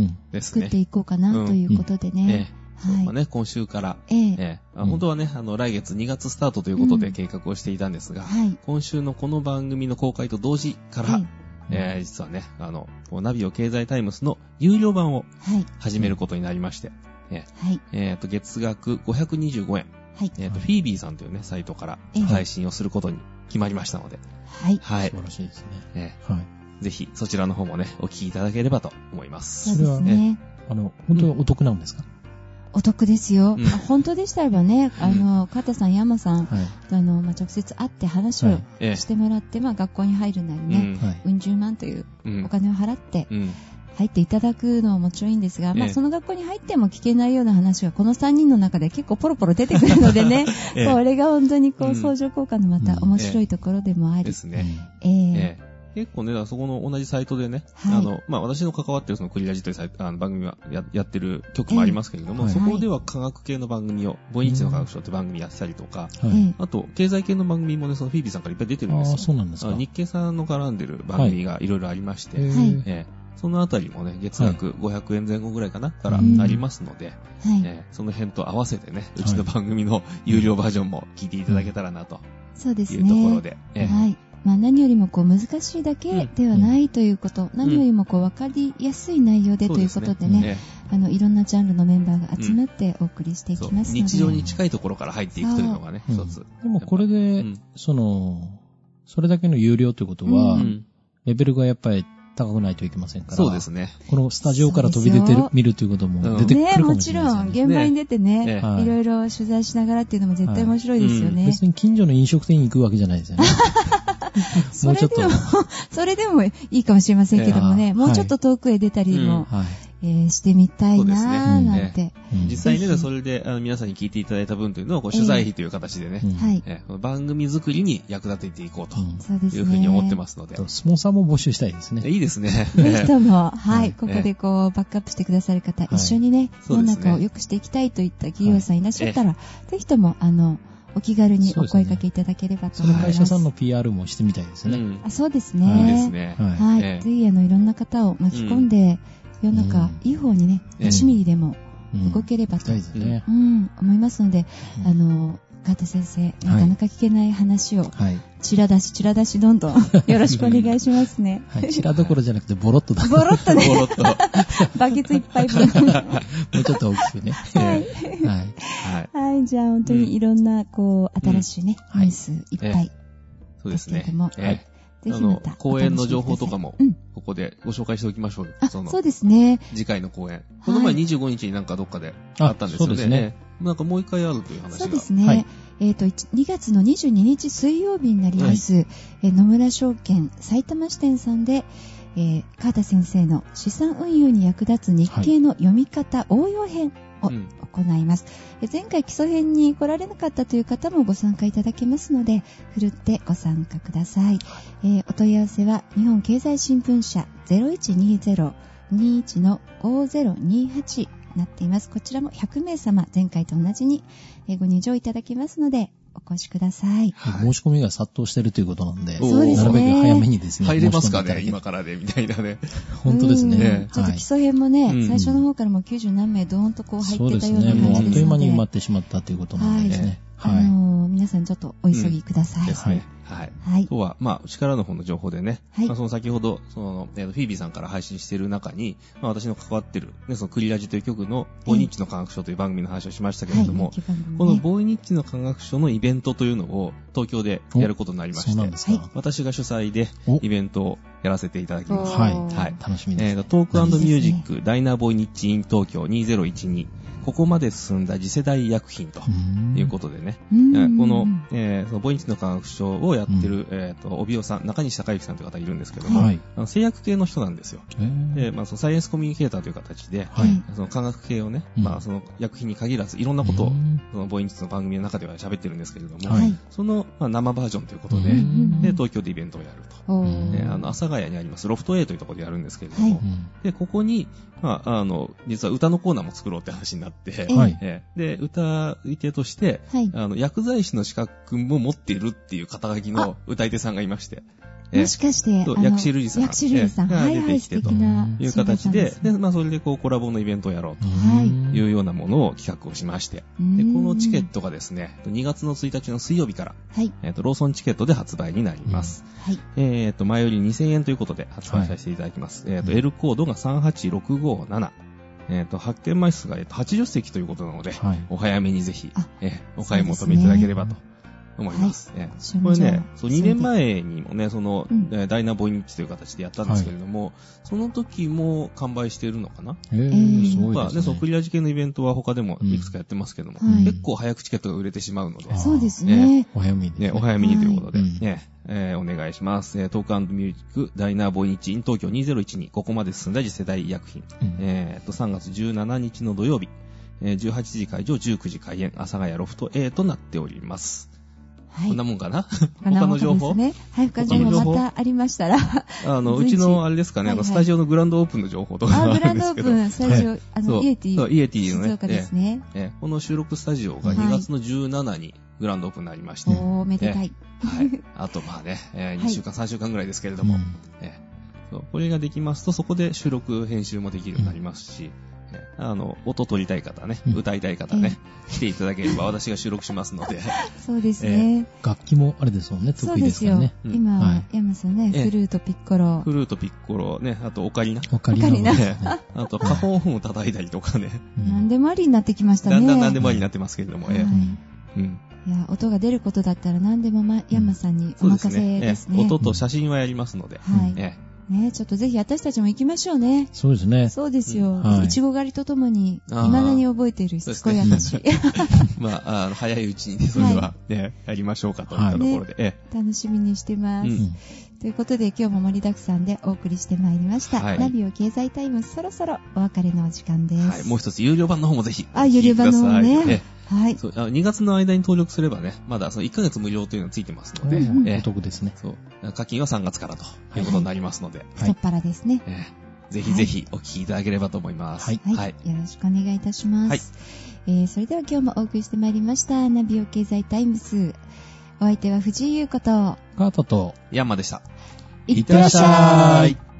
作って。いこうかなということでえね。はい。ね、今週から、ええ。ええ。あうん本当はね、あの、来月2月スタートということうん。で計画をしていたんですが、はい。今週のこの番組の公開と同時から、はい。えー実はね、あの、ナビオ経済タイムスの有料版をはい。始めることになりまして、えはい。えーと、月額525円、はい。えーと、フィービーさんというね、サイトからええ配信をすることに決まりましたので、はい。はい素。晴らしいですね。えはい。ーぜひ、そちらの方もね、お聞きいただければと思います。そうですね。あの、本当にお得なんですか、お得ですよ。うんあ本当でしたらばね、あの、カタさん、ヤマさん、はい。あの、まあ、直接会って話をしてもらって、まあ、学校に入るなりうね。うん十万といううんお金を払ってうん。入っていただくのはもちろんいいんですが、まあ、ええその学校に入っても聞けないような話がこの3人の中で結構ポロポロ出てくるのでね、ええこれが本当にこう相乗効果のまた面白いところでもあり、ですね。ええええ結構ね、そこの同じサイトでね、はい。あの、まあ、私の関わってるそのクリラジというサイト、あの番組はややってる曲もありますけれども、ええそこでは科学系の番組を、ボイニッチの科学賞って番組やってたりとか、はい。ええあと、経済系の番組もね、そのフィービーさんからいっぱい出てるんですよ。ああ、そうなんですか。あ日経さんの絡んでる番組がいろいろありまして、えはい。ーええ。そのあたりもね、月額500円前後ぐらいかな、からうん。ありますので、はい、ええ。その辺と合わせてね、うちの番組の有料バージョンも聞いていただけたらなとそうですいうところね。で、ええ。はい。まあ何よりもこう難しいだけではないということ、何よりもこう分かりやすい内容でということでね、えあの、いろんなジャンルのメンバーが集まってお送りしていえそうきますので。日常に近いところから入っていくというのがね、一つ。でもこれで、うんその、それだけの有料ということは、うんレベルがやっぱり高くないといけませんから。そうですね。このスタジオから飛び出てる見るということも出てくるねかももちろん、しれないですよね。現場に出てね、ええはいいろいろ取材しながらっていうのも絶対面白いですよね。別に近所の飲食店に行くわけじゃないですよね。それでももうちょっと、それでもいいかもしれませんけどもね、えーもうちょっと遠くへ出たりも、はい。えーしてみたいなーなんて。うん実際ね、それであの皆さんに聞いていただいた分というのをこう取材費という形でね。えこの番組作りに役立てていこうと。いうふうに思ってますので。とスポンサーも募集したいですね。いいですね。ぜひとも、は はいい、ここでこう、バックアップしてくださる方、はい一緒にね、世の中を良くしていきたいといった企業さんいらっしゃったら、ぜひとも、あの、お気軽にお声掛けいただければと思います。会社さんの PR もしてみたいですね。うんあそうですね。ですね。はいはい。ええぜひ、あの、いろんな方を巻き込んで、世の中、うんいい方にね、ええ1ミリでもうん動ければと、したいですね。うん、思いますので、うんあの、川田先生、なかなか聞けない話を、はい。チラ出し、チラ出しどんどん、よろしくお願いしますね。はい。チラどころじゃなくて、ボロッとだ。ボロッとね、ボロッと。は バケツいっぱい分。もうちょっと大きくね。はい。はい。い。はい、じゃあ本当にいろんな、こう、新しいね、うんニュースいっぱい。そうですねですけれども。ええあぜひまた。の、公演の情報とかもうん、ここでご紹介しておきましょうそうですね。次回の公演。この前25日になんかどっかであったんですよね。あそうですねええなんかもう一回あるという話が。そうですね。はい。えっ、と、1 2月の22日水曜日になります、えー野村証券埼玉支店さんで、えー川田先生の資産運用に役立つ日経の読み方応用編をうん。行います、えー前回基礎編に来られなかったという方もご参加いただけますので、ふるってご参加ください。えーお問い合わせは日本経済新聞社0120-21の5028なっています。こちらも100名様、前回と同じにえーご入場いただけますので、お越しください。はい申し込みが殺到してるということなんで、そうですねなるべく早めにですね。入れますかね今からで、みたいなね。本当ですね。ねはいちょっと基礎編もね、うん最初の方からもう90何名ドーンとこう入そうってたようなですね。もうあ感じですので、っという間に埋まってしまったということなんでですね。あはい。のー皆さんちょっとお急ぎください。ですね。はい。はい。とは、まあ、力の方の情報でね、はいまあ、その先ほど、その、えーとフィービーさんから配信している中に、まあ、私の関わってる、ね、そのクリラジという曲の、ボイニッチの科学書という番組の話をしましたけれども、はいねこのボイニッチの科学書のイベントというのを東京でやることになりまして。私が主催でおイベントをやらせていただきます。はいはい楽しみです。えーとトークミュージック、ダイナーボイニッチイン東京2012、ここまで進んだ次世代医薬品とうんいうことでね、この、えーそのボイニッチの科学書をやってる、えーと、帯尾さん、中西隆之さんという方いるんですけども、はい。あの製薬系の人なんですよ。えーで、まあ、そのサイエンスコミュニケーターという形で、はい。その科学系をね、うんまあ、その薬品に限らず、いろんなことをう、んそのボイニッチの番組の中では喋ってるんですけれども、はいはい。その、まあ、生バージョンということで、うんで、東京でイベントをやると。あの、阿佐ヶ谷にあります、ロフト A というところでやるんですけれども、で、ここに、まあ、あの、実は歌のコーナーも作ろうって話になって、えはい。えーで、歌い手として、はい。あの、薬剤師の資格も持っているっていう肩書きの歌い手さんがいまして、えーもしかして、薬師瑠璃さん薬師瑠璃さん。ええはいはい、素が出てきてと敵なうんいう形で、で、まあ、それでこう、コラボのイベントをやろうはいというようなものを企画をしまして、でで、このチケットがですね、2月の1日の水曜日から、はい。えっ、と、ローソンチケットで発売になります。はい。えっ、と、前より2000円ということで発売させていただきます。えっ、と、うん L コードが38657。えっ、と、発見枚数が、えーと80席ということなので、はい。お早めにぜひあ、えーお買い求めいただければと思います。えーそれじゃあこれね、そう、2年前にもね、その、うん。えーダイナボイニッチという形でやったんですけれども、その時も完売しているのかな？ええーー、すごいまあね、ですね。そう、クリア事件のイベントは他でもいくつかやってますけども、はい。結構早くチケットが売れてしまうので、そうですね。お早めにね。ね、お早めにということで、はいね、えーお願いします。えートークミュージック、ダイナーボイニッチイン東京2012、ここまで進んだ次世代医薬品。うん。えーっと、3月17日の土曜日、えー18時会場、19時開演、阿佐ヶ谷ロフト A となっております。はい。こんなもんかな？他の情報、ね。はい、他の情報？またありましたら。あの、うちのあれですかね、あの、はい。はいスタジオのグランドオープンの情報とかあ、るんですけど。ドオープン、スタジオ、あの、そう。イエティ。そうイエティのね。ですね。えーこの収録スタジオがはい。2月の17にグランドオープンになりまして、おー、めでたい。はい。あとまあね、え2はい。週間、3週間ぐらいですけれども、うん。えーそう。これができますと、そこで収録、編集もできるようになりますし、えーあの、音取りたい方ね、うん歌いたい方ね、来ていただければ私が収録しますので、そうですね。楽器もあれですもんね、得意そうですからね。。うんは今い、山さんね、ええフルート、ピッコロフ。ルート、ピッコロ、ね、あとオカリナ、オカリナ。あとカホンを叩いたりとかね、うん何でもありになってきましたね。だんだん何でもありになってますけれども、はいえーうんうんいや、音が出ることだったら何でもま、山さんにお任せね。ですね。えー音と写真はやりますので、はい。えーね、ちょっとぜひ私たちも行きましょうね。そうですね。そうですよ。うんはいいちご狩りとともに、未あーだに覚えているしつこい私。まあ、あの早いうちにね、それではね、やりましょうかといったところで。え楽しみにしてます。うんうんということで今日も盛りだくさんでお送りしてまいりました。はいナビオ経済タイムズそろそろお別れのお時間です。えはい。もう一つ、有料版の方もぜひ。あ有料版の方ねはいえ。そうあ2月の間に登録すればね、まだその1ヶ月無料というのがついてますので、うんええお得ですね。そう。課金は3月からということになりますので、はい太っ腹ですね。ええぜひぜひお聞きいただければと思います。はいはい、よろしくお願いいたします。はいえーそれでは今日もお送りしてまいりました、ナビオ経済タイムズ。お相手は藤井優子と、カートと、ヤンマでした。いってらっしゃい